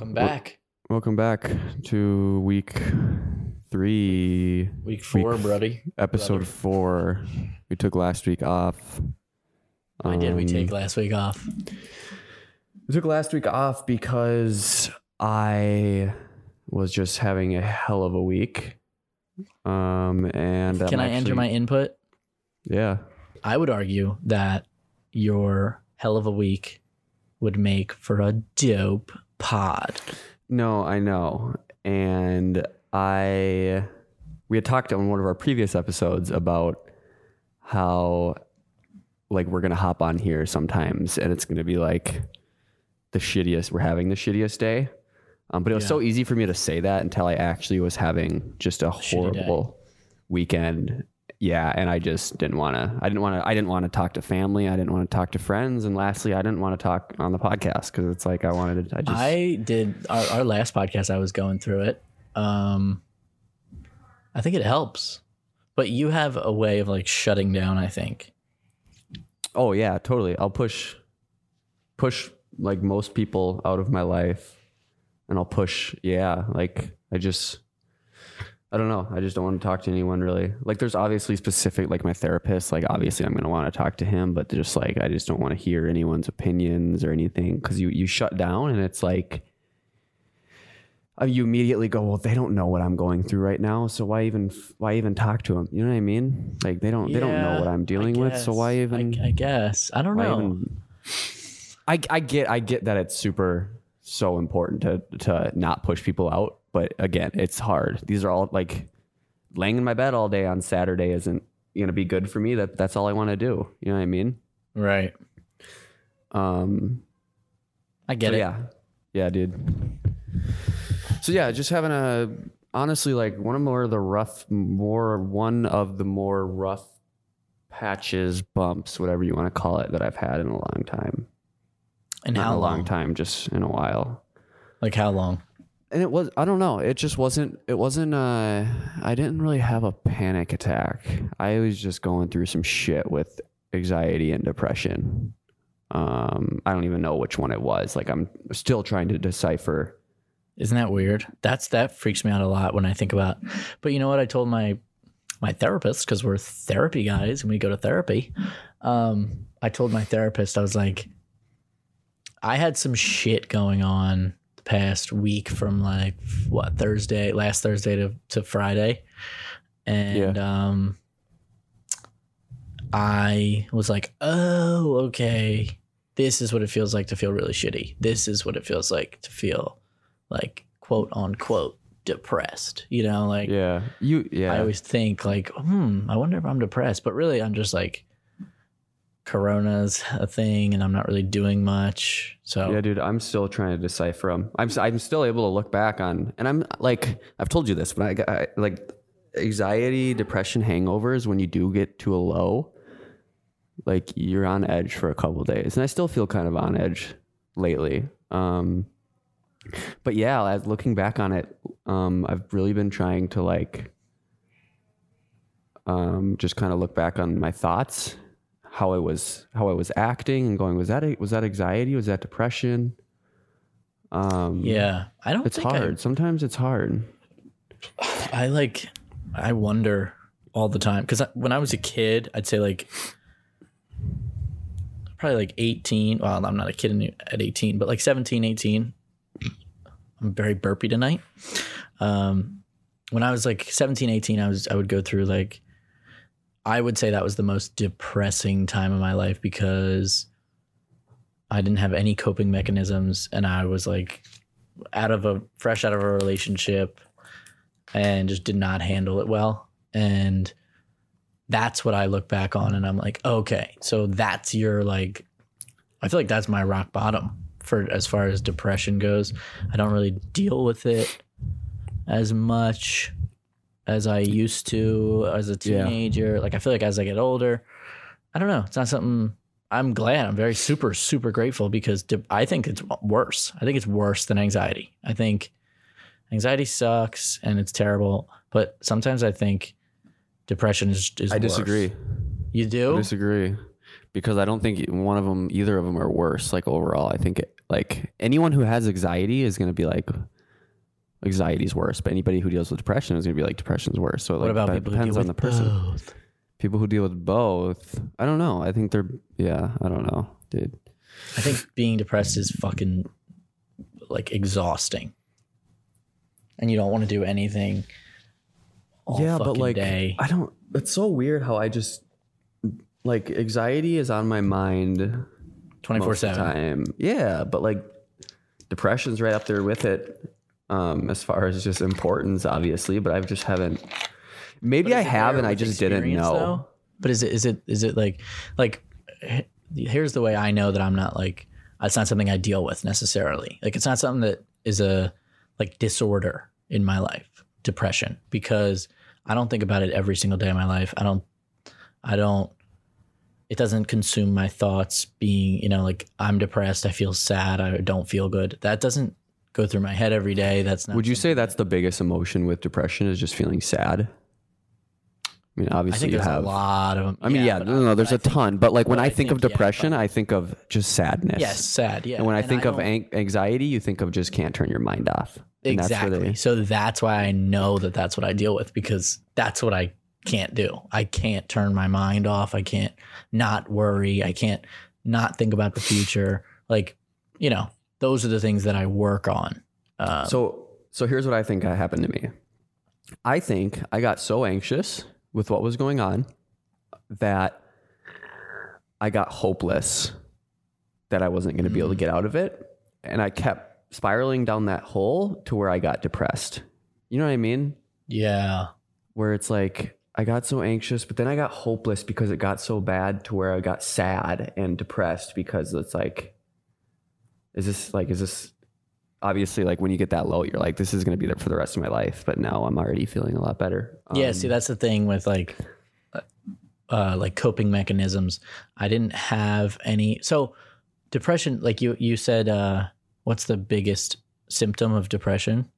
Welcome back. Welcome back to week three, Week four, Week- buddy. episode Brother. four. We took last week off. Why did we Um, take last week off? We took last week off because I was just having a hell of a week. Um, and I'm Can I enter my input? Yeah. I would argue that your hell of a week would make for a dope pod. No, I know. And I we had talked on one of our previous episodes about how like we're gonna hop on here sometimes and it's gonna be like the shittiest we're having the shittiest day. Um, but it was Yeah. so easy for me to say that until I actually was having just a horrible weekend. Yeah, and I just didn't want to. I didn't want to. I didn't want to talk to family. I didn't want to talk to friends. And lastly, I didn't want to talk on the podcast because it's like I wanted to. I just. I did our, our last podcast. I was going through it. Um, I think it helps, but you have a way of like shutting down. I think. Oh yeah, totally. I'll push push like most people out of my life and I'll push yeah, like I just I don't know. I just don't want to talk to anyone really. Like there's obviously specific like my therapist, like obviously I'm going to want to talk to him, but just like I just don't want to hear anyone's opinions or anything cuz you you shut down and it's like uh, you immediately go, well, they don't know what I'm going through right now, so why even why even talk to them? You know what I mean? Like they don't they don't know what I'm dealing with, so why even I, guess I don't know. even- I I get I get that it's super so important to to not push people out, but again, it's hard. These are all like laying in my bed all day on Saturday isn't gonna be good for me. That that's all I want to do. You know what I mean? right. Um, I get so it. yeah, yeah, dude. So yeah, just having a honestly like one of more of the rough, more one of the more rough patches, bumps, whatever you want to call it, that I've had in a long time. And Not how in a long long? time, just in a while. Like how long? And it was I don't know, it just wasn't it wasn't uh I didn't really have a panic attack. I was just going through some shit with anxiety and depression. Um I don't even know which one it was. Like I'm still trying to decipher. Isn't that weird? That's that freaks me out a lot when I think about. But you know what? I told my my therapist because we're therapy guys and we go to therapy. Um, I told my therapist I was like, I had some shit going on past week from like what Thursday, last Thursday to to Friday, and um, I was like, oh, okay. This is what it feels like to feel really shitty. This is what it feels like to feel like quote unquote depressed. You know, like Yeah. You yeah. I always think like, hmm, I wonder if I'm depressed, but really I'm just like corona's a thing and I'm not really doing much. So Yeah, dude, I'm still trying to decipher them. I'm I'm still able to look back on, and I'm like I've told you this, but I, I like anxiety, depression, hangovers. When you do get to a low, like you're on edge for a couple days, and I still feel kind of on edge lately. Um, but yeah, as looking back on it, um, I've really been trying to like um, just kind of look back on my thoughts, how I was how I was acting, and going, was that a, was that anxiety? Was that depression? Um, yeah, I don't it's think I- hard. Sometimes it's hard. I like I wonder all the time because when I was a kid, I'd say like probably like 18. Well, I'm not a kid at 18, but like 17, 18. I'm very burpy tonight. Um, when I was like 17, 18, I was I would go through like I would say that was the most depressing time of my life because I didn't have any coping mechanisms and I was like out of a fresh out of a relationship and just did not handle it well. And that's what I look back on and I'm like, okay, so that's your like I feel like that's my rock bottom for as far as depression goes. I don't really deal with it as much as I used to as a Yeah. teenager. Like I feel like as I get older, I don't know. It's not something I'm glad. I'm very super super grateful because I think it's worse. I think it's worse than anxiety. I think anxiety sucks and it's terrible, but sometimes I think depression is is I worse. disagree. You do? I disagree because I don't think one of them, either of them, are worse. Like overall, I think it, like anyone who has anxiety is going to be like anxiety's worse, but anybody who deals with depression is going to be like depression is worse. So What like about that people who depends deal on the person. both? People who deal with both, I don't know. I think they're yeah, I don't know, dude. I think being depressed is fucking like exhausting, and you don't want to do anything. All yeah, but like day. I don't. It's so weird how I just like anxiety is on my mind twenty four most of the seven. time. Yeah, but like depression's right up there with it. Um, as far as just importance, obviously, but I just haven't. Maybe I have, and I just didn't know. But is it is it is it like like here's the way I know that I'm not like it's not something I deal with necessarily. Like it's not something that is a like disorder in my life, depression, because I don't think about it every single day of my life. I don't I don't it doesn't consume my thoughts being, you know, like I'm depressed, I feel sad, I don't feel good. That doesn't go through my head every day. That's not Would you say that's the biggest emotion with depression is just feeling sad? I mean, I obviously think you have. a lot of them. I mean, yeah, but no, no, no, there's I a think- ton. But like when I, I think, of think, yeah, depression, I think of just sadness. Yes, sad. Yeah. And when I think of an- anxiety, you think of just can't turn your mind off. And that's exactly, they- so that's why I know that that's what I deal with because that's what I can't do. I can't turn my mind off. I can't not worry. I can't not think about the future. Like, you know, those are the things that I work on. Um, So so here's what I think happened to me. I think I got so anxious with what was going on that I got hopeless that I wasn't going to be able to get out of it and I kept spiraling down that hole to where I got depressed. You know what I mean? yeah, Where it's like I got so anxious, but then I got hopeless because it got so bad to where I got sad and depressed because it's like is this like is this obviously like when you get that low you're like this is going to be there for the rest of my life but now i'm already feeling a lot better yeah. Um, See, that's the thing with like, uh, like coping mechanisms. I didn't have any. So, depression, like you you said, uh, what's the biggest symptom of depression?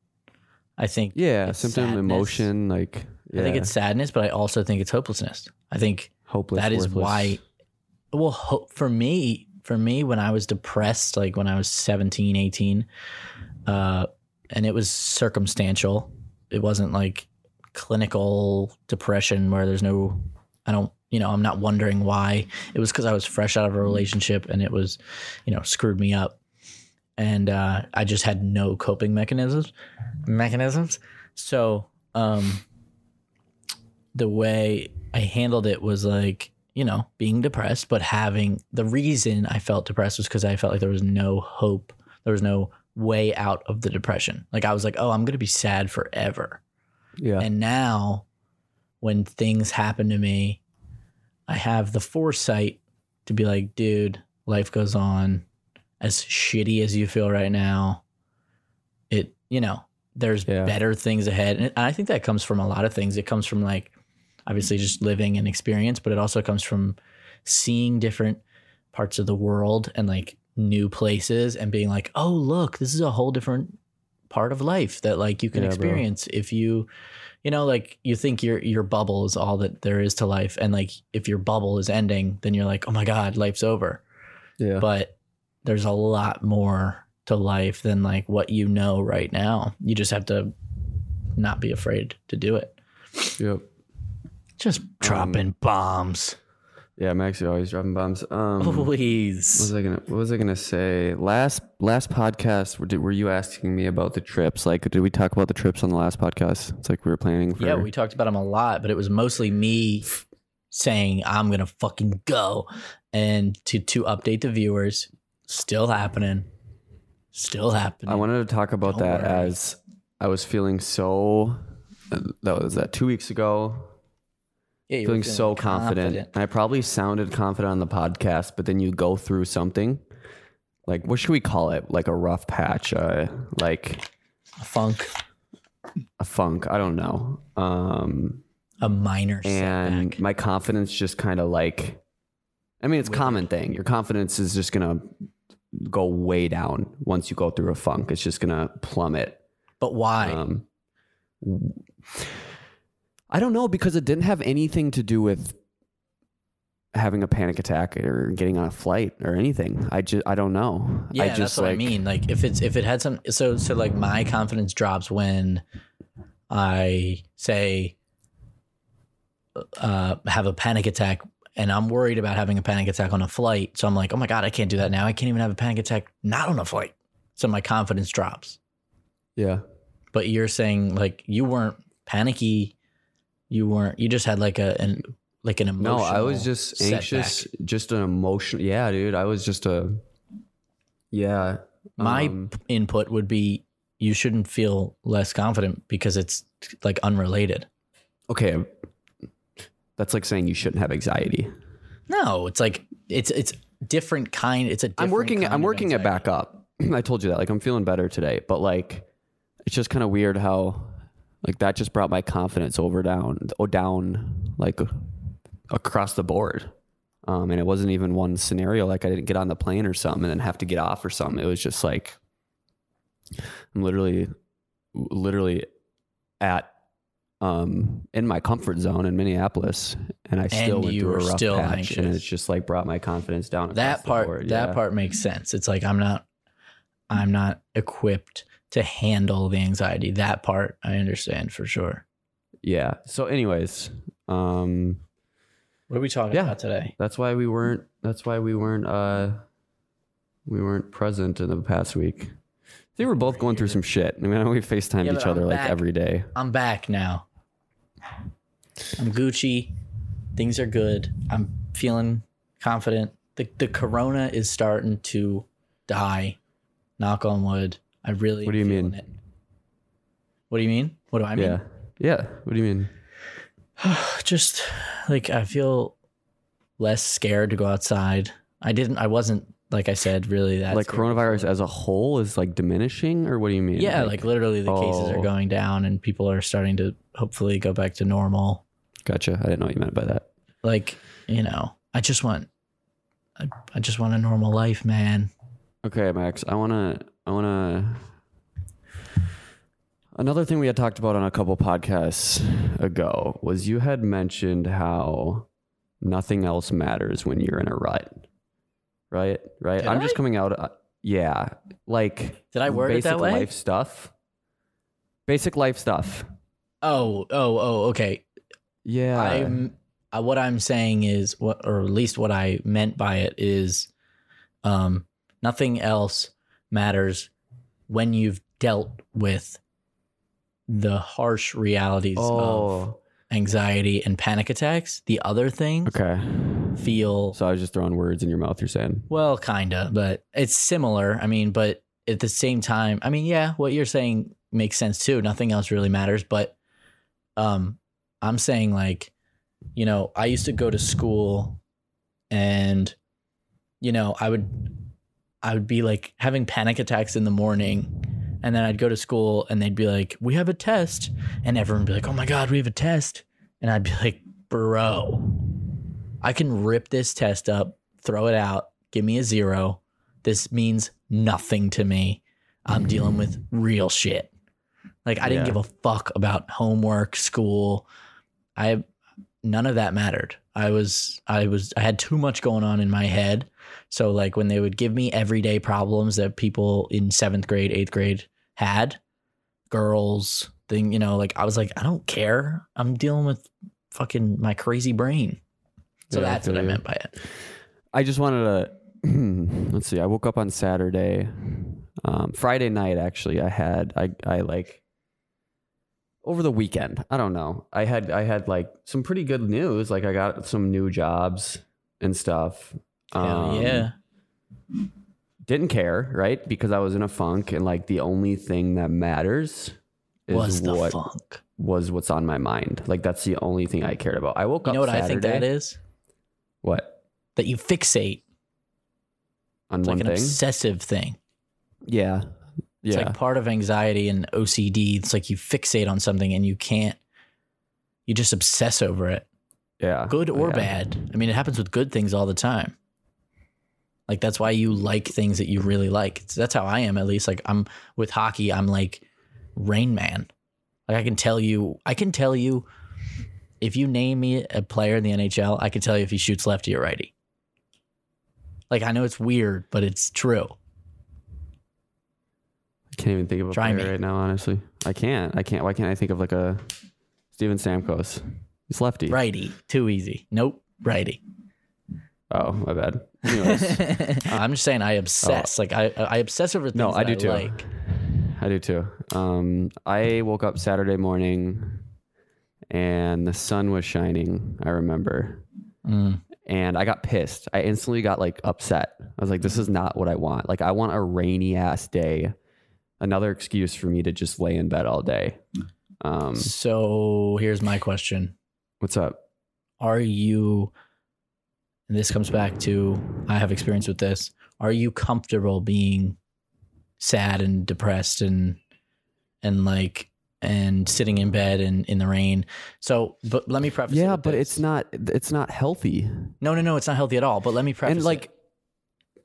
I think yeah symptom sadness. emotion like yeah, I think it's sadness, but I also think it's hopelessness. I think hopeless that is worthless. why. Well, ho- for me, for me, when I was depressed, like when I was 17, 18, uh, and it was circumstantial. It wasn't like clinical depression where there's no, I don't, you know, I'm not wondering why. It was because I was fresh out of a relationship and it was, you know, screwed me up, and uh, I just had no coping mechanisms. Mechanisms. So, um, the way I handled it was like, you know, being depressed, but having the reason I felt depressed was because I felt like there was no hope. There was no way out of the depression. Like I was like, oh, I'm going to be sad forever. yeah And now when things happen to me, I have the foresight to be like, dude, life goes on. As shitty as you feel right now, it, you know, there's Yeah. better things ahead. And I think that comes from a lot of things. It comes from like obviously just living and experience, but it also comes from seeing different parts of the world and like new places and being like, oh, look, this is a whole different part of life that like you can Yeah, bro. experience if you you know like you think your your bubble is all that there is to life and like if your bubble is ending then you're like oh my god life's over. Yeah. But there's a lot more to life than like what you know right now. You just have to not be afraid to do it. Yep just dropping bombs yeah actually always dropping bombs um Please. what was I gonna What was I gonna say? Last last podcast, were, did, were you asking me about the trips? Like, did we talk about the trips on the last podcast? It's like we were planning for. yeah we talked about them a lot but it was mostly me saying i'm gonna fucking go and to to update the viewers still happening still happening I wanted to talk about Don't that worry. as I was feeling so. That was that two weeks ago. Yeah, you feeling so confident. And I probably sounded confident on the podcast, but then you go through something. Like, what should we call it? Like a rough patch, uh, like a funk a funk. I don't know. Um, a minor and setback. my confidence just kind of like i mean it's a common thing your confidence is just gonna go way down once you go through a funk it's just gonna plummet but why um i don't know because it didn't have anything to do with having a panic attack or getting on a flight or anything. I just I don't know. Yeah, I just that's what like I mean. Like if it's if it had some so so like my confidence drops when I say uh have a panic attack and I'm worried about having a panic attack on a flight. So I'm like, oh my God, I can't do that now. I can't even have a panic attack not on a flight. So my confidence drops. yeah. But you're saying like you weren't panicky. You weren't you just had like a an like an emotional No, I was just anxious, setback. just an emotional Yeah, dude, I was just a yeah. My um, input would be you shouldn't feel less confident because it's like unrelated. okay. That's like saying you shouldn't have anxiety. No, it's like it's it's different kind. It's a I'm working. I'm working it back up. I told you that. Like I'm feeling better today, but like it's just kind of weird how like that just brought my confidence over down, oh down like across the board. Um, and it wasn't even one scenario like I didn't get on the plane or something and then have to get off or something. It was just like I'm literally, literally at um in my comfort zone in Minneapolis, and I still And went you through a rough still patch, and it's just like brought my confidence down. That the part that yeah. part makes sense. It's like I'm not I'm not equipped to handle the anxiety. That part I understand for sure. yeah. So, anyways, um, What are we talking Yeah. about today? that's why we weren't. That's why we weren't. Uh, we weren't present in the past week. I think we're both going through some shit. I mean, we FaceTimed Yeah, each other I'm like back. every day. I'm back now. I'm Gucci. Things are good. I'm feeling confident. The the corona is starting to die. Knock on wood. I really What do you mean? It. What do you mean? What do I mean? yeah. Yeah. What do you mean? Just like I feel less scared to go outside. I didn't I wasn't like I said really that like coronavirus as a whole is like diminishing, or what do you mean? Yeah, like, literally the cases are Oh. going down and people are starting to hopefully go back to normal. Gotcha. I didn't know what you meant by that. like you know i just want I, I just want a normal life man Okay, Max. I wanna. I wanna. Another thing we had talked about on a couple podcasts ago was you had mentioned how nothing else matters when you're in a rut. Right. Right. Did I'm just coming out. Uh, yeah. Like. Did I word it basic that way? Life stuff. Basic life stuff. oh oh oh okay Yeah. i'm uh, what i'm saying is what or at least what i meant by it is um nothing else matters when you've dealt with the harsh realities of oh. anxiety and panic attacks the other things Okay. feel So I was just throwing words in your mouth. You're saying. Well, kinda, but it's similar. I mean, but at the same time, I mean, yeah, what you're saying makes sense too. Nothing else really matters, but um I'm saying like, you know, I used to go to school and you know, I would I would be like having panic attacks in the morning and then I'd go to school and they'd be like, "We have a test." And everyone would be like, "Oh my god, we have a test." And I'd be like, "Bro, I can rip this test up, throw it out, give me a zero. This means nothing to me. I'm dealing with real shit. Like I didn't Yeah. give a fuck about homework, school. I none of that mattered. I was I was I had too much going on in my head. So like when they would give me everyday problems that people in 7th grade, 8th grade had, girls, thing, you know, like I was like I don't care. I'm dealing with fucking my crazy brain. So Yeah, that's what I meant by it. I just wanted to let's see. I woke up on Saturday, um, Friday night. Actually, I had I I like over the weekend. I don't know. I had I had like some pretty good news. Like I got some new jobs and stuff. Um, yeah. Didn't care, right? Because I was in a funk, and like the only thing that matters is Was the what funk. was what's on my mind. Like that's the only thing I cared about. I woke You up. know what I think that is? What That you fixate. on It's one like an thing? obsessive thing. yeah, It's yeah. like part of anxiety and OCD. It's like you fixate on something and you can't, you just obsess over it, yeah. good or yeah. bad. I mean, it happens with good things all the time. Like that's why you like things that you really like. It's- that's how I am, at least. Like I'm with hockey, I'm like Rain Man. Like I can tell you, I can tell you if you name me a player in the NHL, I can tell you if he shoots lefty or righty. Like I know it's weird, but it's true. I can't even think of a Try player me. right now. Honestly, I can't. I can't. Why can't I think of like a Steven Stamkos? He's lefty. Righty, too easy. Nope, righty. Oh, my bad. Anyways, I'm just saying I obsess. Like I, I obsess over things. No, I do too. Like I do too. Um, I woke up Saturday morning, and the sun was shining. I remember, Mm. and I got pissed. I instantly got like upset. I was like, "This is not what I want. Like, I want a rainy ass day. Another excuse for me to just lay in bed all day." Um, so here's my question: what's up? Are you? And this comes back to I have experience with this. Are you comfortable being sad and depressed and and like and sitting in bed and in the rain? So, but let me preface. Yeah, with but this. it's not. It's not healthy. no, no, no. It's not healthy at all. But let me preface. And it. like,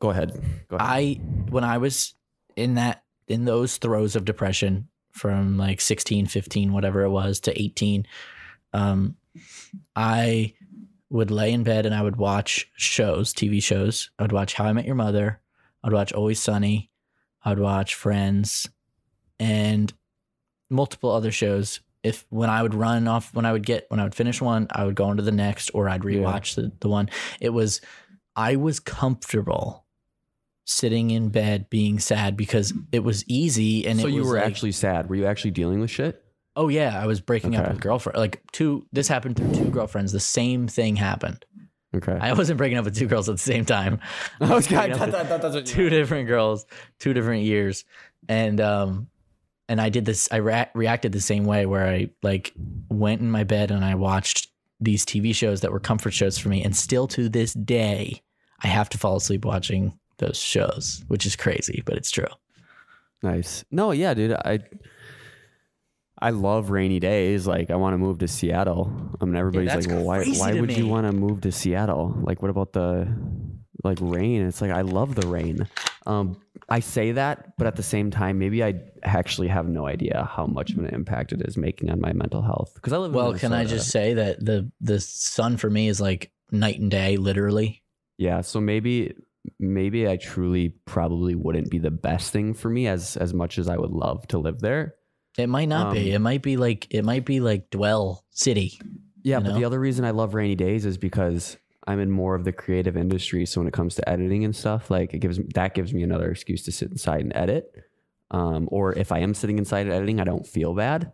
go ahead. Go ahead. I when I was in that in those throes of depression from like 16, 15, whatever it was to 18, um, I would lay in bed and I would watch shows, TV shows. I would watch How I Met Your Mother. I'd watch Always Sunny. I'd watch Friends and multiple other shows. If when I would run off, when I would get, when I would finish one, I would go into the next or I'd Yeah. rewatch the, the one. It was, I was comfortable sitting in bed being sad because it was easy and so you were like- actually sad. Were you actually dealing with shit? Oh yeah i was breaking up Okay. with girlfriend like two this happened through two girlfriends the same thing happened Okay. i wasn't breaking up with two girls at the same time I was up that- what two different girls two different years and um and i did this i rea- reacted the same way where i like went in my bed and i watched these tv shows that were comfort shows for me and still to this day i have to fall asleep watching those shows which is crazy but it's true Nice. No, yeah, dude. I I love rainy days. Like I want to move to Seattle. I mean, everybody's like, "Well, why? Why would you want to move to Seattle? Like, what about the like rain?" It's like I love the rain. Um, I say that, but at the same time, maybe I actually have no idea how much of an impact it is making on my mental health. Because I live. in well can i just say that the the sun for me is like night and day literally Yeah, so maybe maybe I truly probably wouldn't be the best thing for me as as much as I would love to live there. It might not be. Um, It might be like it might be like Dwell City. Yeah, but know? the other reason I love rainy days is because I'm in more of the creative industry. So when it comes to editing and stuff, like it gives that gives me another excuse to sit inside and edit. Um, or if I am sitting inside and editing, I don't feel bad.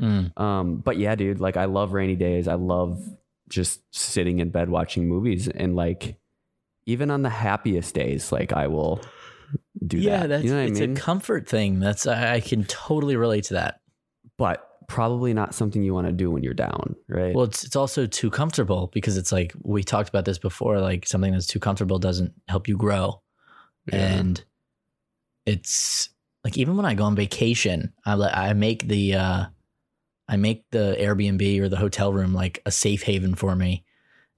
Mm. Um, but yeah, dude, like I love rainy days. I love just sitting in bed watching movies and like even on the happiest days, like I will do Yeah, that. that's you know it's I mean? a comfort thing. That's I, I can totally relate to that. but probably not something you want to do when you're down, right? Well, it's it's also too comfortable because it's like we talked about this before. Like something that's too comfortable doesn't help you grow, Yeah. and it's like even when I go on vacation, I I make the uh, I make the Airbnb or the hotel room like a safe haven for me,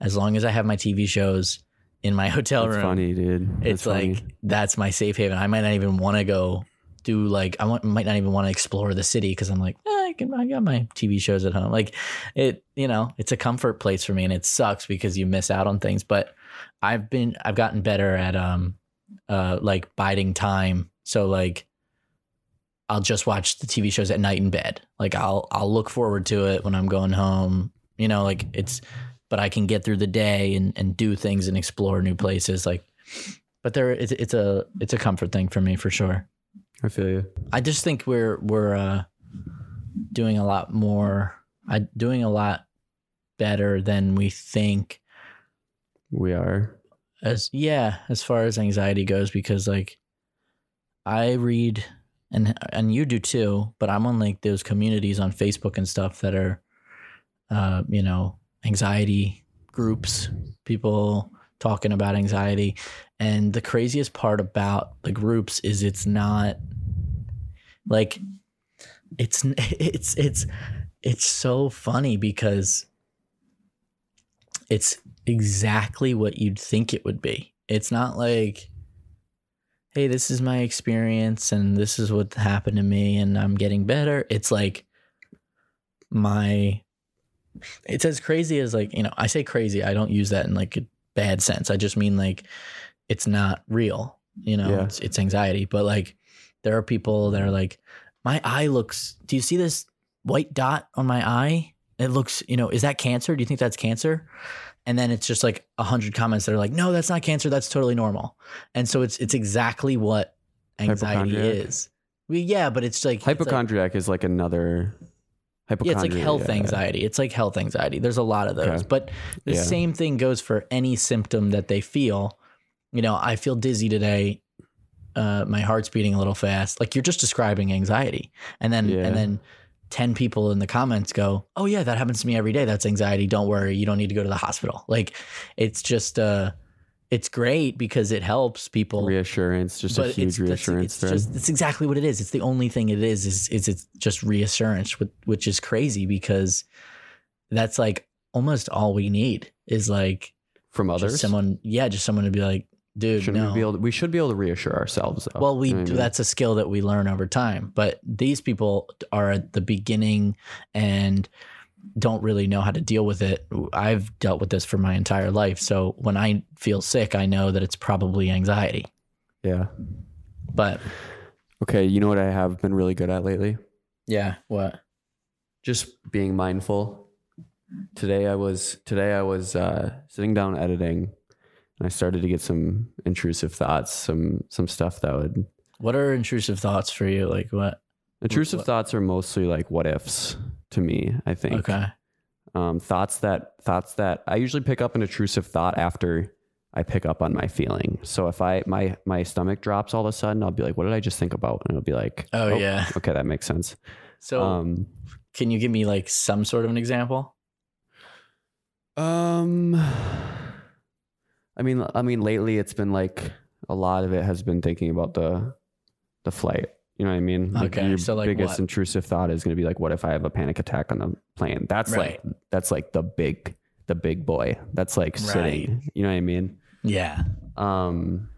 as long as I have my TV shows in my hotel That's room. funny, dude. it's funny. like that's my safe haven. I might not even want to go do like I want, might not even want to explore the city because I'm like eh, I can I got my TV shows at home. Like it, you know, it's a comfort place for me, and it sucks because you miss out on things. But I've been I've gotten better at um uh like biding time. So like I'll just watch the TV shows at night in bed. Like I'll I'll look forward to it when I'm going home. You know, like it's but I can get through the day and, and do things and explore new places. Like but there it's it's a it's a comfort thing for me for sure. I feel you. I just think we're we're uh doing a lot more I doing a lot better than we think We are. as yeah as far as anxiety goes because like i read and and you do too but i'm on like those communities on facebook and stuff that are uh you know anxiety groups people talking about anxiety and the craziest part about the groups is it's not like it's it's it's it's so funny because it's exactly what you'd think it would be. It's not like, hey, this is my experience and this is what happened to me and I'm getting better. It's like my it's as crazy as like you know i say crazy i don't use that in like a bad sense. I just mean like it's not real you know Yeah. it's, it's anxiety. But like there are people that are like my eye looks do you see this white dot on my eye? It looks you know is that cancer? Do you think that's cancer? And then it's just like a hundred comments that are like no that's not cancer that's totally normal. And so it's it's exactly what anxiety is. Well, yeah but it's like it's like- Hypochondriac is like another. Yeah, it's like health yeah. anxiety. It's like health anxiety. There's a lot of those. Okay. But the Yeah. same thing goes for any symptom that they feel. You know, I feel dizzy today. Uh, my heart's beating a little fast. Like you're just describing anxiety. And then Yeah. and then 10 people in the comments go, "Oh yeah, that happens to me every day. That's anxiety. Don't worry. You don't need to go to the hospital." Like it's just uh it's great because it helps people Reassurance, just a huge it's, reassurance it's thread. just it's exactly what it is. It's the only thing it is is is it's just reassurance, which, which is crazy because that's like almost all we need is like From others, someone, yeah, just someone to be like, dude, shouldn't no. we be able? To, we should be able to reassure ourselves. Though. well, we I do mean? that's a skill that we learn over time, but these people are at the beginning and don't really know how to deal with it. I've dealt with this for my entire life, so when I feel sick, I know that it's probably anxiety. Yeah. But Okay. You know what I have been really good at lately? yeah, what? Just being mindful. Today I was today I was uh, sitting down editing, and I started to get some intrusive thoughts, some some stuff that would What are intrusive thoughts for you? Like what? Intrusive what- thoughts are mostly like what ifs to me. I think. Okay. um, thoughts that thoughts that I usually pick up an intrusive thought after I pick up on my feeling. So if I my my stomach drops all of a sudden, I'll be like, "What did I just think about?" And it'll be like, Oh, yeah. okay, that makes sense." So Um, can you give me like some sort of an example? um, I mean, I mean, lately it's been like a lot of it has been thinking about the the flight. You know what I mean? Okay, your so, like, biggest what? intrusive thought is going to be like, "What if I have a panic attack on the plane?" That's Right. like that's like the big the big boy. That's like sitting. You know what I mean? Yeah. Um,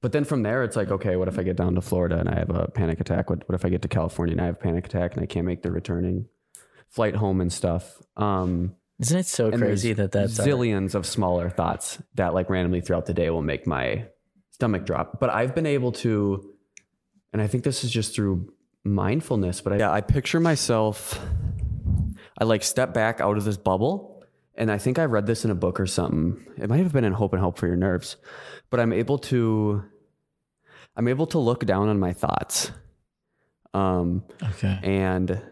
but then from there, it's like, okay, what if I get down to Florida and I have a panic attack? What, what if I get to California and I have a panic attack and I can't make the returning flight home and stuff? Um, Isn't it so crazy that that's our- zillions of smaller thoughts that like randomly throughout the day will make my stomach drop. But I've been able to, and I think this is just through mindfulness, but I, yeah, I picture myself, I like step back out of this bubble. And I think I read this in a book or something. It might have been in Hope and Help for Your Nerves, but I'm able to, I'm able to look down on my thoughts. Um, okay. and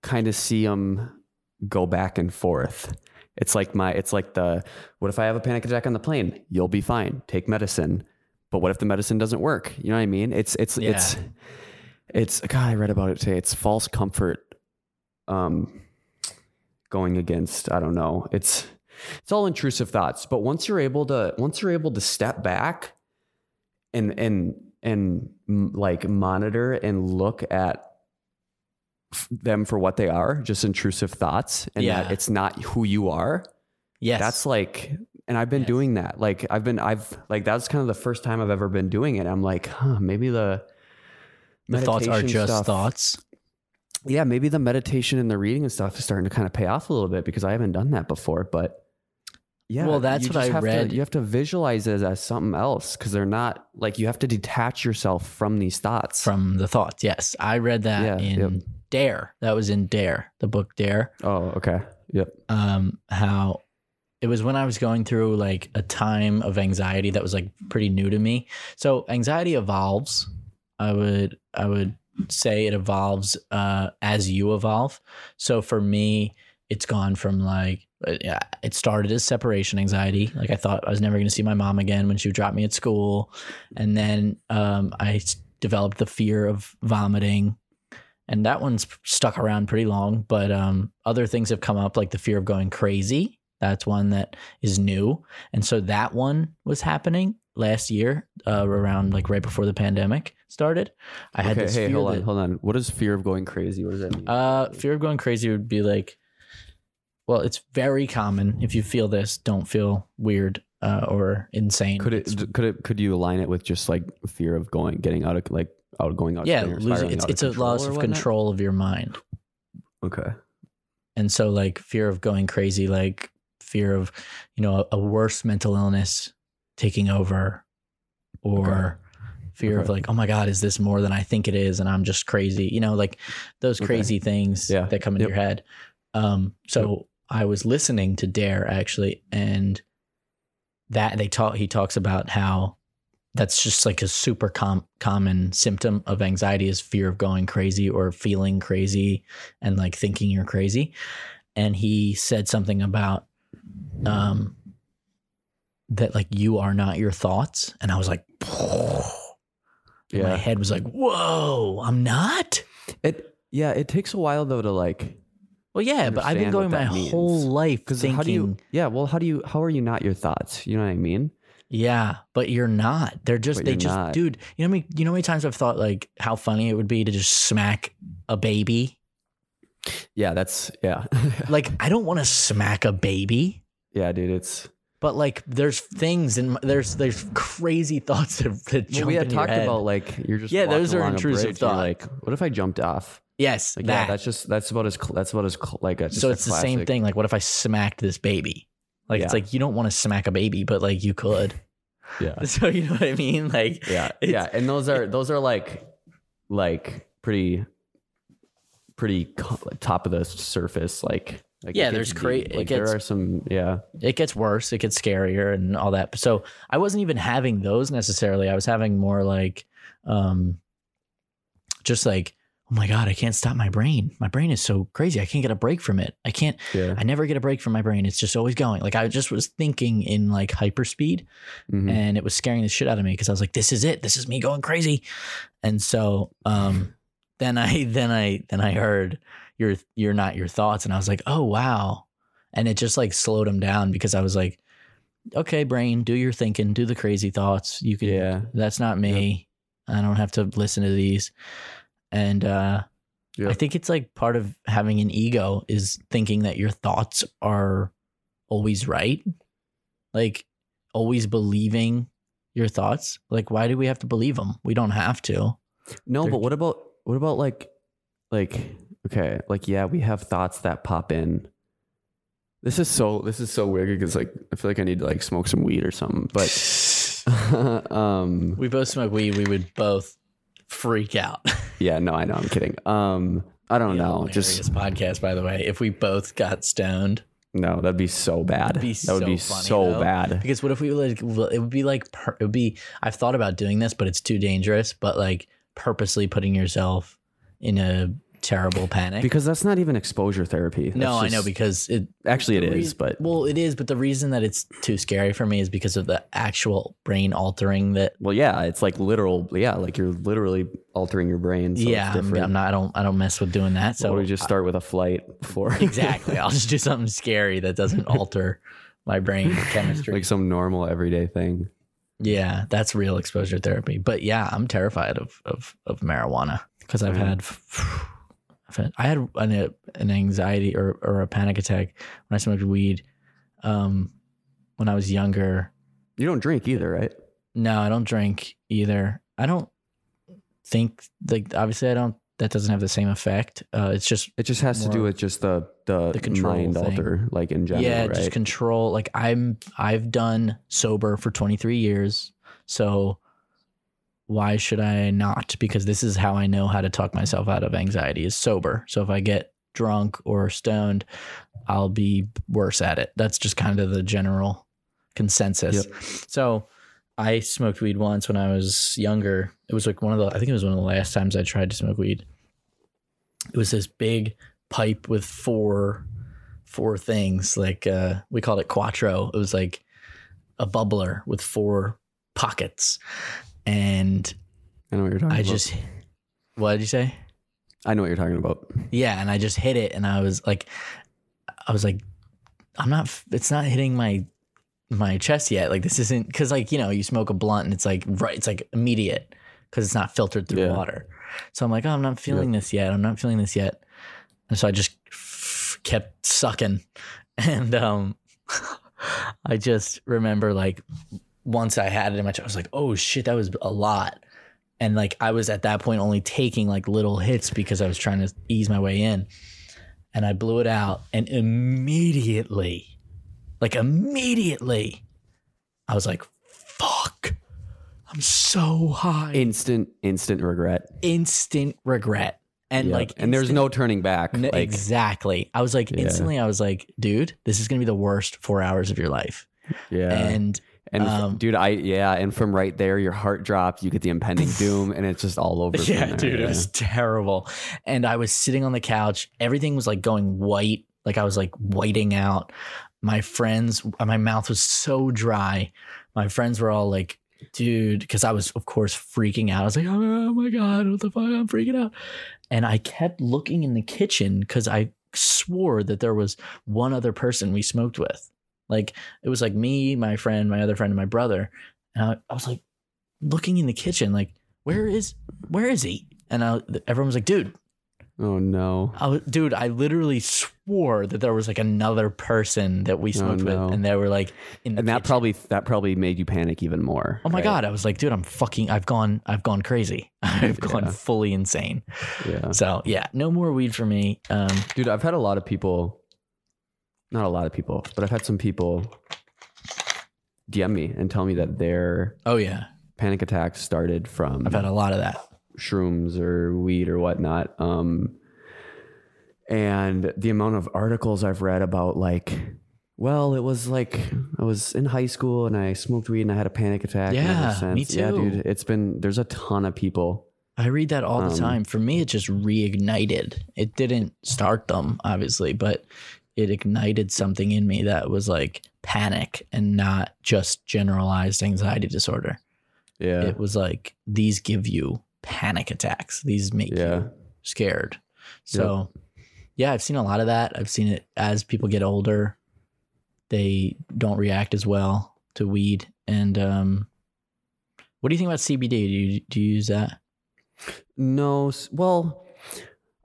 kind of see them go back and forth. It's like my, it's like the, what if I have a panic attack on the plane? You'll be fine. Take medicine. But what if the medicine doesn't work? You know what I mean? It's, it's, Yeah. it's, it's, God, I read about it today. It's false comfort. Um, going against, I don't know. It's, it's all intrusive thoughts. But once you're able to, once you're able to step back and, and, and like monitor and look at f- them for what they are, just intrusive thoughts, and Yeah. that it's not who you are. Yes. That's like, and I've been Yes. doing that. Like I've been, I've like that's kind of the first time I've ever been doing it. I'm like, huh, maybe the the thoughts are just stuff- thoughts. Yeah, maybe the meditation and the reading and stuff is starting to kind of pay off a little bit because I haven't done that before. But yeah, Well, that's what I have to- read. you have to visualize it as something else because they're not like you have to detach yourself from these thoughts. From the thoughts. Yes. I read that Yeah, in yep. Dare. That was in Dare, the book Dare. oh, okay. Yep. um, how it was when I was going through like a time of anxiety that was like pretty new to me. So anxiety evolves. I would I would say it evolves uh, as you evolve. So for me, it's gone from like uh, it started as separation anxiety. Like I thought I was never going to see my mom again when she would drop me at school, and then um, I developed the fear of vomiting and that one's stuck around pretty long but um, other things have come up like the fear of going crazy that's one that is new and so that one was happening last year uh, around like right before the pandemic started i had okay, this hey, fear hold on, that, hold on. What is fear of going crazy? What does that mean? uh, fear of going crazy would be like well it's very common if you feel this don't feel weird uh, or insane could it It's- could it could you align it with just like fear of going getting out of like out going out yeah losing it's, it's a loss of control of your mind Okay. and so like fear of going crazy, like fear of you know a, a worse mental illness taking over, or fear of like oh my god, is this more than I think it is, and I'm just crazy, you know, like those Okay. crazy things Yeah. that come into Yep. your head. Um, so I was listening to Dare actually, and that they talk. He talks about how that's just like a super com- common symptom of anxiety is fear of going crazy or feeling crazy and like thinking you're crazy. And he said something about um that like you are not your thoughts, and I was like, yeah. my head was like, whoa, I'm not. It yeah, it takes a while though to like Well, yeah, but I've been going my means. whole life because thinking, how do you yeah, well how do you how are you not your thoughts? You know what I mean? yeah, but you're not. They're just they just, not. dude. You know many you know how many times I've thought like how funny it would be to just smack a baby. Yeah, that's yeah. Like I don't want to smack a baby, yeah, dude, it's but like there's things and there's there's crazy thoughts that, that well, jump we had your talked head. about like you're just Yeah, those are intrusive bridge and you're thought. Like, what if I jumped off? yes, Like, that. yeah, that's just that's about as cl- that's about as cl- like a, just so it's the same thing. Like, what if I smacked this baby? Like, it's like you don't want to smack a baby, but like you could. Yeah, So you know what I mean? Like, yeah, yeah, and those are those are like like pretty pretty top of the surface like. Like Yeah, there's crazy. Like there are some, yeah, it gets worse. It gets scarier and all that. So I wasn't even having those necessarily. I was having more like, um, just like, oh my god, I can't stop my brain. My brain is so crazy. I can't get a break from it. I can't. yeah. I never get a break from my brain. It's just always going. Like I just was thinking in like hyperspeed, Mhm. and it was scaring the shit out of me because I was like, this is it. This is me going crazy. And so, um, then I then I then I heard you're you're not your thoughts, and I was like, oh wow, and it just like slowed him down because I was like, okay, brain, do your thinking, do the crazy thoughts. You can. Yeah. That's not me. I don't have to listen to these. And uh, Yep. I think it's like part of having an ego is thinking that your thoughts are always right. Like always believing your thoughts. Like why do we have to believe them? We don't have to. No, They're- but what about what about like like okay, like yeah, we have thoughts that pop in. This is so this is so weird because like I feel like I need to like smoke some weed or something. But um we both smoke weed. We would both freak out. yeah, no, I know, I'm kidding. Um I don't know. hilarious Just podcast, by the way. If we both got stoned, no, that'd be so bad. That'd be that would so be funny, so though. bad. because what if we like? It would be like it would be. I've thought about doing this, but it's too dangerous. But like purposely putting yourself in a terrible panic. Because that's not even exposure therapy. no, That's I know because it actually it the is, but well, it is. But the reason that it's too scary for me is because of the actual brain altering that. well, yeah, it's like literal. Yeah, like you're literally altering your brain. So yeah, I'm, different. I'm not. I don't. I don't mess with doing that. So So we just start with a flight before exactly. I'll just do something scary that doesn't alter my brain chemistry. like some normal everyday thing. Yeah, that's real exposure therapy. But yeah, I'm terrified of of, of marijuana because I've had, I've had I had an, an anxiety or or a panic attack when I smoked weed. Um, when I was younger. You don't drink either, right? No, I don't drink either. I don't think like obviously I don't. That doesn't have the same effect. Uh, it's just It just has to do with just the the, the control mind thing. alter, like in general, yeah, right? just control. Like I'm, I've done sober for 23 years, so why should I not? Because this is how I know how to talk myself out of anxiety is sober. So if I get drunk or stoned, I'll be worse at it. That's just kind of the general consensus. So I smoked weed once when I was younger. It was like one of the, I think it was one of the last times I tried to smoke weed. It was this big pipe with four, four things. Like uh, we called it quattro. It was like a bubbler with four pockets, and I know what you're talking about. I about. just, what did you say? I know what you're talking about. Yeah, and I just hit it, and I was like, I was like, I'm not. It's not hitting my my chest yet. Like this isn't because like you know you smoke a blunt and it's like right, it's like immediate because it's not filtered through Yeah. water. So I'm like, oh, I'm not feeling this yet. I'm not feeling this yet, and so I just kept sucking, and um, I just remember like once I had it in my chest, I was like, oh shit, that was a lot. And like I was at that point only taking like little hits because I was trying to ease my way in. and I blew it out, and immediately, like immediately, I was like, "Fuck." I'm so high. Instant, instant regret. instant regret. And like and there's no turning back. N- like, exactly. I was like Yeah. instantly I was like, dude, this is gonna be the worst four hours of your life. yeah. And And Um, dude, I yeah, and from right there, your heart dropped. You get the impending doom, and it's just all over. yeah, there, dude, it was terrible. And I was sitting on the couch. Everything was like going white. Like I was like whiting out. My friends, uh, my mouth was so dry. My friends were all like, dude, because I was, of course, freaking out. I was like, oh my God, what the fuck? I'm freaking out. And I kept looking in the kitchen because I swore that there was one other person we smoked with. Like it was like me, my friend, my other friend, and my brother. And I, I was like looking in the kitchen, like, where is where is he? And I, everyone was like, dude, Oh no. I dude, I literally swore that there was like another person that we smoked no. with, and they were like in the And that kitchen. probably that probably made you panic even more. Oh my right? god! I was like, dude, I'm fucking. I've gone. I've gone crazy. I've gone Yeah. fully insane. Yeah, So yeah, no more weed for me. Um, dude, I've had a lot of people. Not a lot of people, but I've had some people DM me and tell me that their oh yeah, panic attacks started from I've had a lot of that. Shrooms or weed or whatnot. Um, and the amount of articles I've read about like, well, it was like I was in high school and I smoked weed and I had a panic attack. Yeah, me since- Yeah, too. dude, it's been there's a ton of people. I read that all the Um, time. For me, it just reignited. It didn't start them, obviously, but it ignited something in me that was like panic and not just generalized anxiety disorder. Yeah, It was like these give you panic attacks. These make yeah, you scared. So, yeah, I've seen a lot of that. I've seen it as people get older, they don't react as well to weed. And um, what do you think about CBD? Do you do you use that? no, well,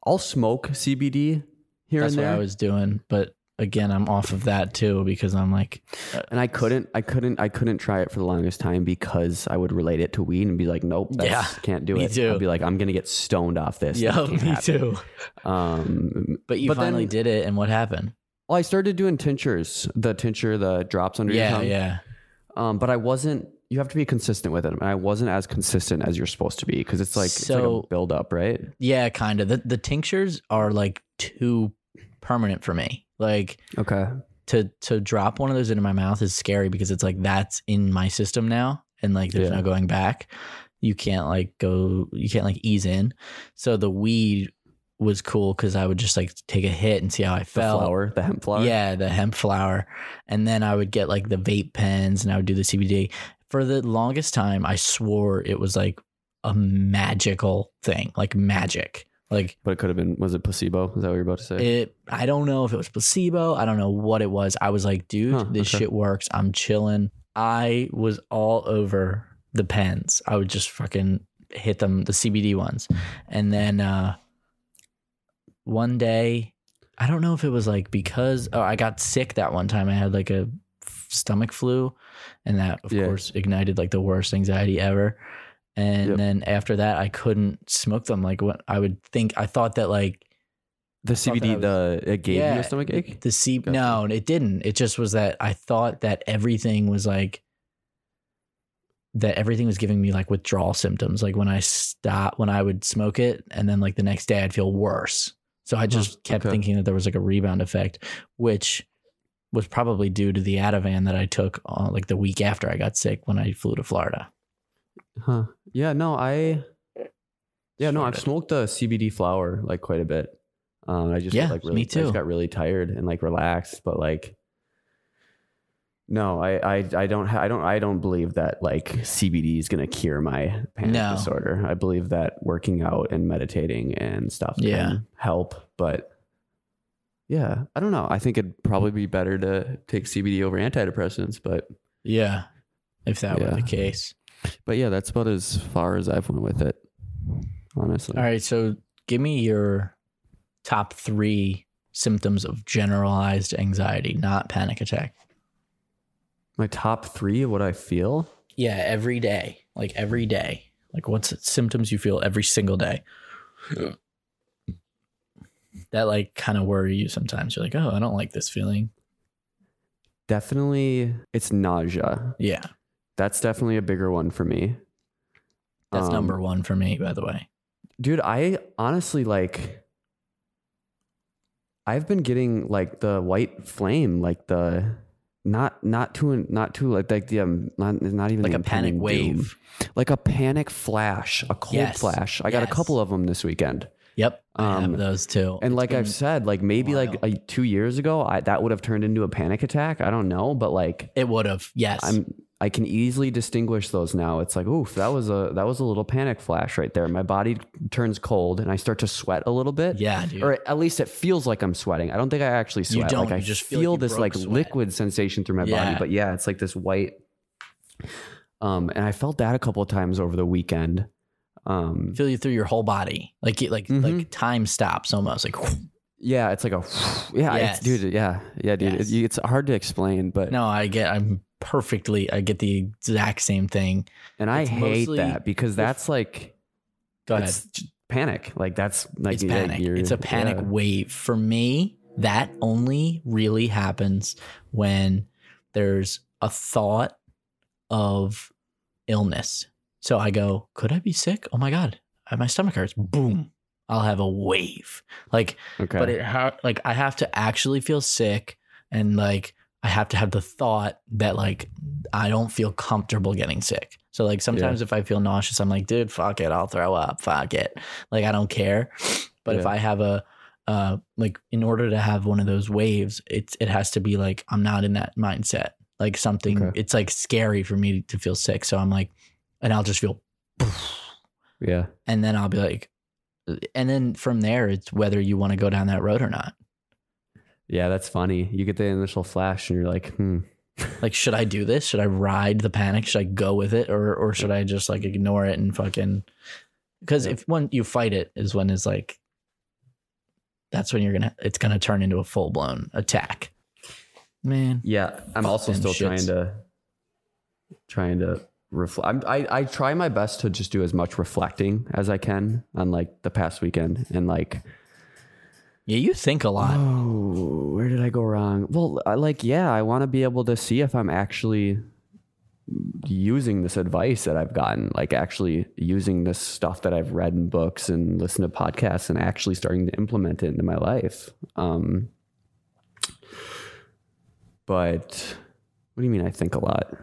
I'll smoke CBD here That's and what. I was doing, but again, I'm off of that too because I'm like, and I couldn't, I couldn't, I couldn't try it for the longest time because I would relate it to weed and be like, nope, that's, Yeah, can't do me it. too. I'd be like, I'm gonna get stoned off this. Yeah, me happen. too. Um, But you But then- finally did it, and what happened? well, I started doing tinctures, the tincture, the drops under your tongue. yeah, Um, but I wasn't. You have to be consistent with it, and I wasn't as consistent as you're supposed to be because it's like it's So- like a build up, right? yeah, kind of. The the tinctures are like too permanent for me. Like Okay. to to drop one of those into my mouth is scary because it's like that's in my system now, and like there's Yeah. no going back. You can't like go. You can't like ease in. So the weed was cool because I would just like take a hit and see how I The felt. flower, the hemp flower. Yeah, the hemp flower. And then I would get like the vape pens and I would do the CBD. For the longest time, I swore it was like a magical thing, like magic. Like But it could have been. Was it placebo? Is that what you're about to say? it, I don't know if it was placebo. I don't know what it was. I was like, dude, Huh, this okay. shit works. I'm chilling. I was all over the pens. I would just fucking hit them, the CBD ones. And then uh, one day, I don't know if it was like because oh, I got sick that one time. I had like a f- stomach flu, and that of Yeah. course ignited like the worst anxiety ever. And Yep. then after that, I couldn't smoke them. Like what I would think, I thought that like the CBD, was- the it gave you a stomach ache. the C. Gotcha. No, it didn't. It just was that I thought that everything was like that everything was giving me like withdrawal symptoms. Like when I stop, when I would smoke it, and then like the next day I'd feel worse. So I just kept okay. thinking that there was like a rebound effect, which was probably due to the Ativan that I took uh, like the week after I got sick when I flew to Florida. Huh. Yeah. No. I. Yeah. No. I've smoked the CBD flower like quite a bit. Um, I just Yeah, got, like really, me I too. just got really tired and like relaxed, but like. No, I, I, I don't, ha- I don't, I don't believe that like CBD is gonna cure my panic No. disorder. I believe that working out and meditating and stuff Yeah. can help, but yeah, I don't know. I think it'd probably be better to take CBD over antidepressants, but Yeah, if that were the case. But yeah, that's about as far as I've went with it. Honestly, All right, so give me your top three symptoms of generalized anxiety, not panic attack. my top three of what I feel. Yeah, every day, like every day. Like what's symptoms you feel every single day? that like kind of worry you sometimes. You're like, oh, I don't like this feeling. Definitely, it's nausea. Yeah, That's definitely a bigger one for me. that's Um, number one for me, by the way. dude i honestly like i've been getting like the white flame like the not not too not too like like the um not not even Like a panic impending doom. wave. like a panic flash a cold Yes. flash i got a couple of them this weekend Yep, I Um, have those too. and It's like i've said like maybe like uh, two years ago i that would have turned into a panic attack i don't know but like it would have. Yes, i'm i can easily distinguish those now it's like oof that was a that was a little panic flash right there my body turns cold and i start to sweat a little bit yeah, dude. or at least it feels like I'm sweating. I don't think I actually sweat. You don't, Like I just feel feel, like this like sweat. liquid sensation through my Yeah. body. But yeah, it's like this white. Um, and I felt that a couple of times over the weekend. Um, feel you through your whole body, like like Mhm. like time stops almost. Like yeah, it's like a yeah, Yes. it's, dude, yeah, yeah, dude. Yes. It- it's hard to explain, but no, I get. I'm perfectly. I get the exact same thing. and I it's hate that because that's like Go ahead. panic. Like that's like it's panic. you're- It's a panic yeah. wave. For me, that only really happens when there's a thought of illness. So I go, could I be sick? Oh my God, uh, my stomach hurts. Boom. I'll have a wave. Like, Okay, but it ha- like I have to actually feel sick and like I have to have the thought that like I don't feel comfortable getting sick. So like sometimes if I feel nauseous, I'm like, dude, fuck it, I'll throw up. Fuck it. Like I don't care. But if I have a uh like in order to have one of those waves, it's it has to be like I'm not in that mindset. Like something Okay. it's like scary for me to feel sick. So I'm like and I'll just feel yeah, and then I'll be like and then from there it's whether you want to go down that road or not. Yeah. That's funny. You get the initial flash, and you're like, hmm. Like, should I do this? Should I ride the panic? Should I go with it, or or should I just like ignore it and fucking? Because Yeah. if when you fight it is when it's like, that's when you're gonna it's gonna turn into a full blown attack. Man, Yeah, I'm also still trying to trying to reflect. I I try my best to just do as much reflecting as I can on like the past weekend and like yeah, you think a lot. oh where did I go wrong? Well, I like yeah, I want to be able to see if I'm actually using this advice that I've gotten, like actually using this stuff that I've read in books and listened to podcasts and actually starting to implement it into my life. Um, but what do you mean? I think a lot.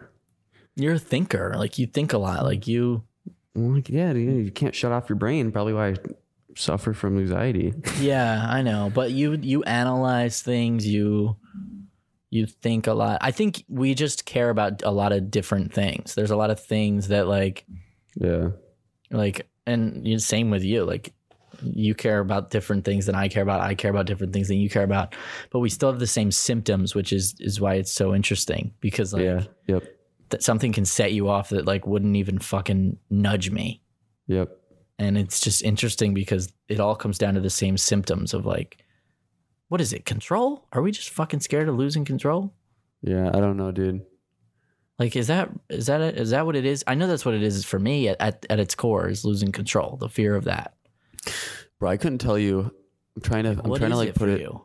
You're a thinker. Like you think a lot. Like you. Like, yeah, you can't shut off your brain. Probably why I suffer from anxiety. Yeah, I know. But you you analyze things. You you think a lot. I think we just care about a lot of different things. There's a lot of things that like yeah, like and you same with you like you care about different things than i care about i care about different things than you care about but we still have the same symptoms which is is why it's so interesting because like yeah, yep, that something can set you off that like wouldn't even fucking nudge me yep. And it's just interesting because it all comes down to the same symptoms of like what is it control are we just fucking scared of losing control Yeah, I don't know, dude. like is that is that it? Is that what it is i know that's what it is for me at, at, at its core is losing control the fear of that Bro, I couldn't tell you. I'm trying to. I'm What trying to like it put it. you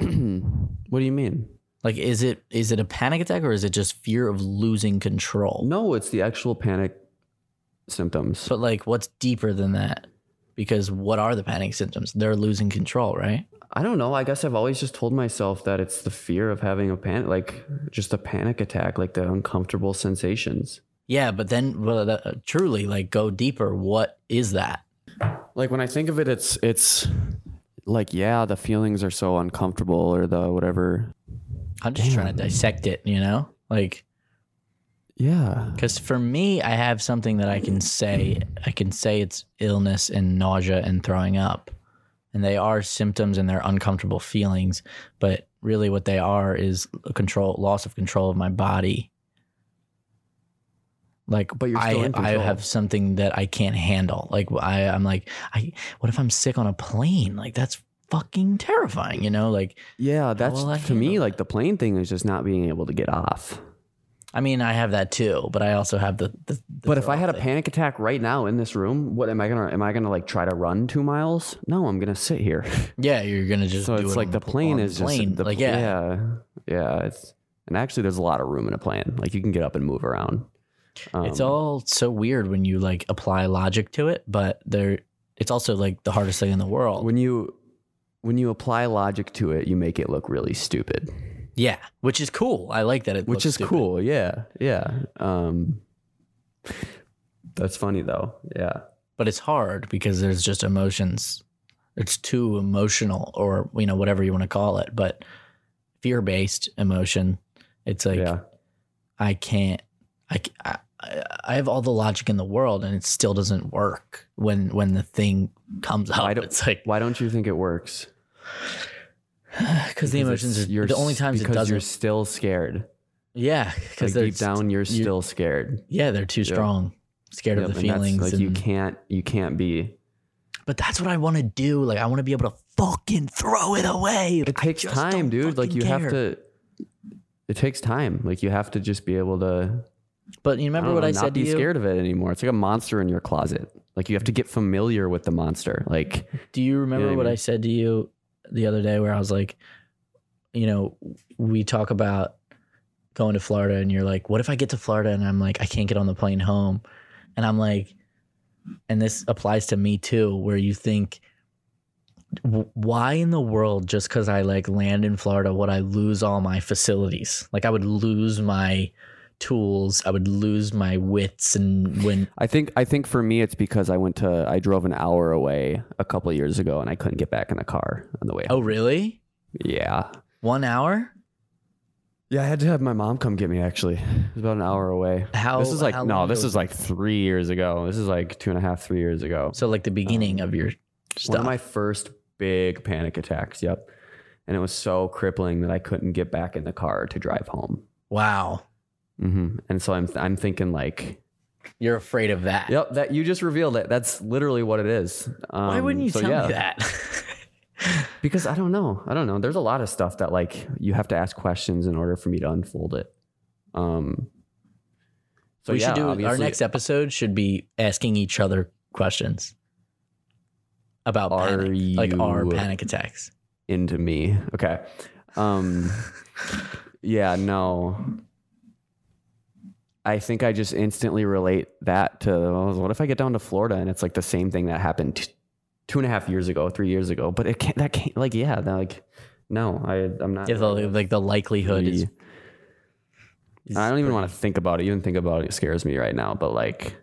what do you mean? Like, is it is it a panic attack or is it just fear of losing control? No, it's the actual panic symptoms. But like, what's deeper than that? Because what are the panic symptoms? They're losing control, right? I don't know. I guess I've always just told myself that it's the fear of having a panic, like just a panic attack, like the uncomfortable sensations. Yeah, but then, well, that, uh, truly, like, go deeper. What is that? Like when I think of it, it's it's like yeah, the feelings are so uncomfortable or the whatever. I'm just trying to dissect it, you know, like, Yeah. because for me, I have something that I can say. I can say it's illness and nausea and throwing up, and they are symptoms and they're uncomfortable feelings. But really, what they are is a control, loss of control of my body. Like, But you're still I, in I have something that I can't handle. Like, I, I'm like, I. What if I'm sick on a plane? Like, that's fucking terrifying. You know, like, Yeah, that's to me handle like the plane thing is just not being able to get off. I mean, I have that too, but I also have the. the, the But if I had a panic attack right now in this room, what am I gonna? Am I gonna like try to run two miles? No, I'm gonna sit here. yeah, you're gonna just. so it's it like the plane is just plane. the, like yeah. yeah, yeah. It's and actually there's a lot of room in a plane. Like you can get up and move around. it's Um, all so weird when you like apply logic to it, but there, it's also like the hardest thing in the world. when you when you apply logic to it, you make it look really stupid, yeah, which is cool. I like that it. which is stupid. cool. Yeah, yeah. Um, that's funny though. Yeah. but it's hard because there's just emotions. It's too emotional, or you know whatever you want to call it. But fear based emotion, it's like yeah. I can't. I I have all the logic in the world, and it still doesn't work when when the thing comes Why don't- It's like Why don't you think it works? because the emotions are the only times it because you're still scared. Yeah, because they're deep down, you're you- still scared. yeah they're too strong, scared Yep, of the and feelings. like you can't, you can't be. but that's what I want to do. Like I want to be able to fucking throw it away. It takes time, dude. Like you have to. It takes time. Like you have to just be able to. But you I remember don't what know, I not said to be you? scared of it anymore. It's like a monster in your closet. Like you have to get familiar with the monster. Like Do you remember what I what I mean? said to you the other day where I was like, you know, we talk about going to Florida and you're like, what if I get to Florida and I'm like, I can't get on the plane home? And I'm like, and this applies to me too, where you think, why in the world, just because I like land in Florida, would I lose all my facilities? Like I would lose my tools, I would lose my wits. And when, I think, I think for me, it's because I went to, I drove an hour away a couple of years ago, and I couldn't get back in the car on the way. oh, home. really? yeah. One hour? Yeah, I had to have my mom come get me. Actually, it was about an hour away. How- This is like no, this is like three years ago. This is like two and a half, three years ago. So like the beginning um, of your One stuff. of my first big panic attacks. Yep, and it was so crippling that I couldn't get back in the car to drive home. wow. Hmm And so I'm I'm thinking like, You're afraid of that. yep, that you just revealed it. That's literally what it is. Um, Why wouldn't you so tell yeah, me that? Because I don't know. I don't know. There's a lot of stuff that like you have to ask questions in order for me to unfold it. Um. So we yeah, should do our next episode should be asking each other questions about Are panic, like our panic attacks. into me. Okay. Um yeah, no. I think I just instantly relate that to well, what if I get down to Florida and it's like the same thing that happened t- two and a half years ago, three years ago. But it can't that can't like yeah, that, like no, I I'm not Yeah, the, like the likelihood is, really- I don't even want to think about it. Even think about it scares me right now. But like,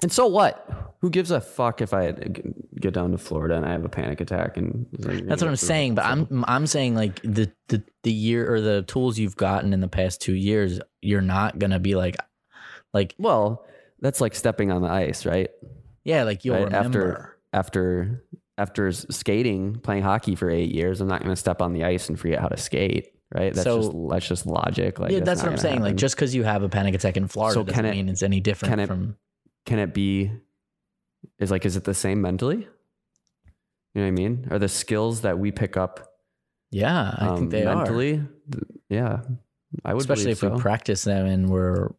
and so what? Who gives a fuck if I get down to Florida and I have a panic attack? And That's what I'm saying. But I'm I'm saying like the, the the year or the tools you've gotten in the past two years, you're not gonna be like like Well, that's like stepping on the ice, right? yeah, like you'll Right? remember. After after after skating, playing hockey for eight years, I'm not going to step on the ice and forget how to skate, right? That's So- just that's just logic. Like yeah, that's what I'm saying. Like just because you have a panic attack in Florida So doesn't it- mean it's any different can it- from can it be? Is like is it the same mentally? You know what I mean? Are the skills that we pick up yeah. I um, think they are. mentally? th- Yeah, I would especially if we practice them and we're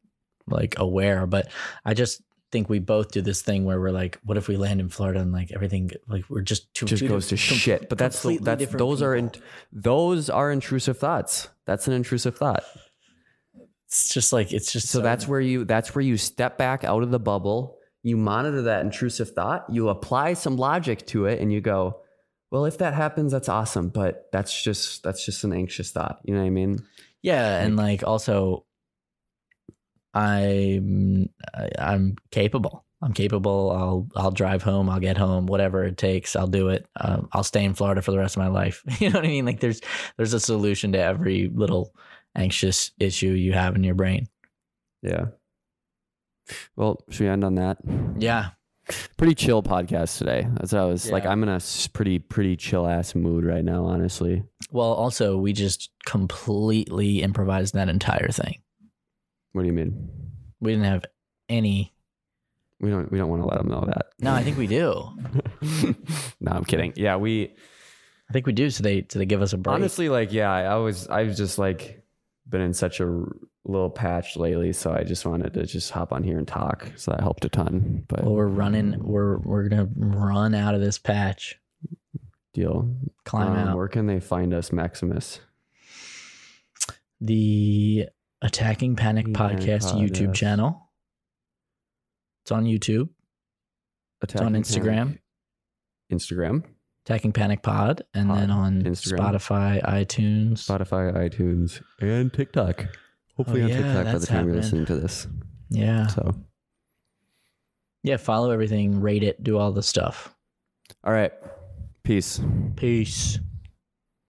like aware. But I just think we both do this thing where we're like, what if we land in Florida and like everything, like we're just too just goes to com- shit. But that's the, that's those are in, those are intrusive thoughts. That's an intrusive thought. It's just like it's just So that's where you that's where you step back out of the bubble. You monitor that intrusive thought. You apply some logic to it, and you go, "Well, if that happens, that's awesome." But that's just that's just an anxious thought. You know what I mean? yeah, and like also, I'm I- I'm capable. I'm capable. I'll I'll drive home. I'll get home. Whatever it takes, I'll do it. Um, I'll stay in Florida for the rest of my life. You know what I mean? Like there's there's a solution to every little anxious issue you have in your brain. Yeah. Well, should we end on that? Yeah, Pretty chill podcast today. That's what I was like. I'm in a pretty pretty chill ass mood right now. Honestly. Well, also, we just completely improvised that entire thing. What do you mean? We didn't have any. We don't we don't want to let them know that. No, I think we do. no, I'm kidding. Yeah, we I think we do. So they so they give us a break. honestly like yeah. I was I was just like been in such a little patch lately, so I just wanted to just hop on here and talk. So that helped a ton. But Well, we're running. We're we're gonna run out of this patch. deal. Climb Um, out Where can they find us, Maximus? the Attacking Panic Podcast Pod, YouTube yes. channel. It's on YouTube. It's on Instagram. Panic. Instagram, Attacking Panic Pod, and Pod, then on Instagram. Spotify, iTunes. Spotify, iTunes, and TikTok. Hopefully Oh, on yeah, TikTok by the time you're listening to this. yeah, So, yeah. Follow everything, rate it, do all the stuff. all right. Peace. Peace.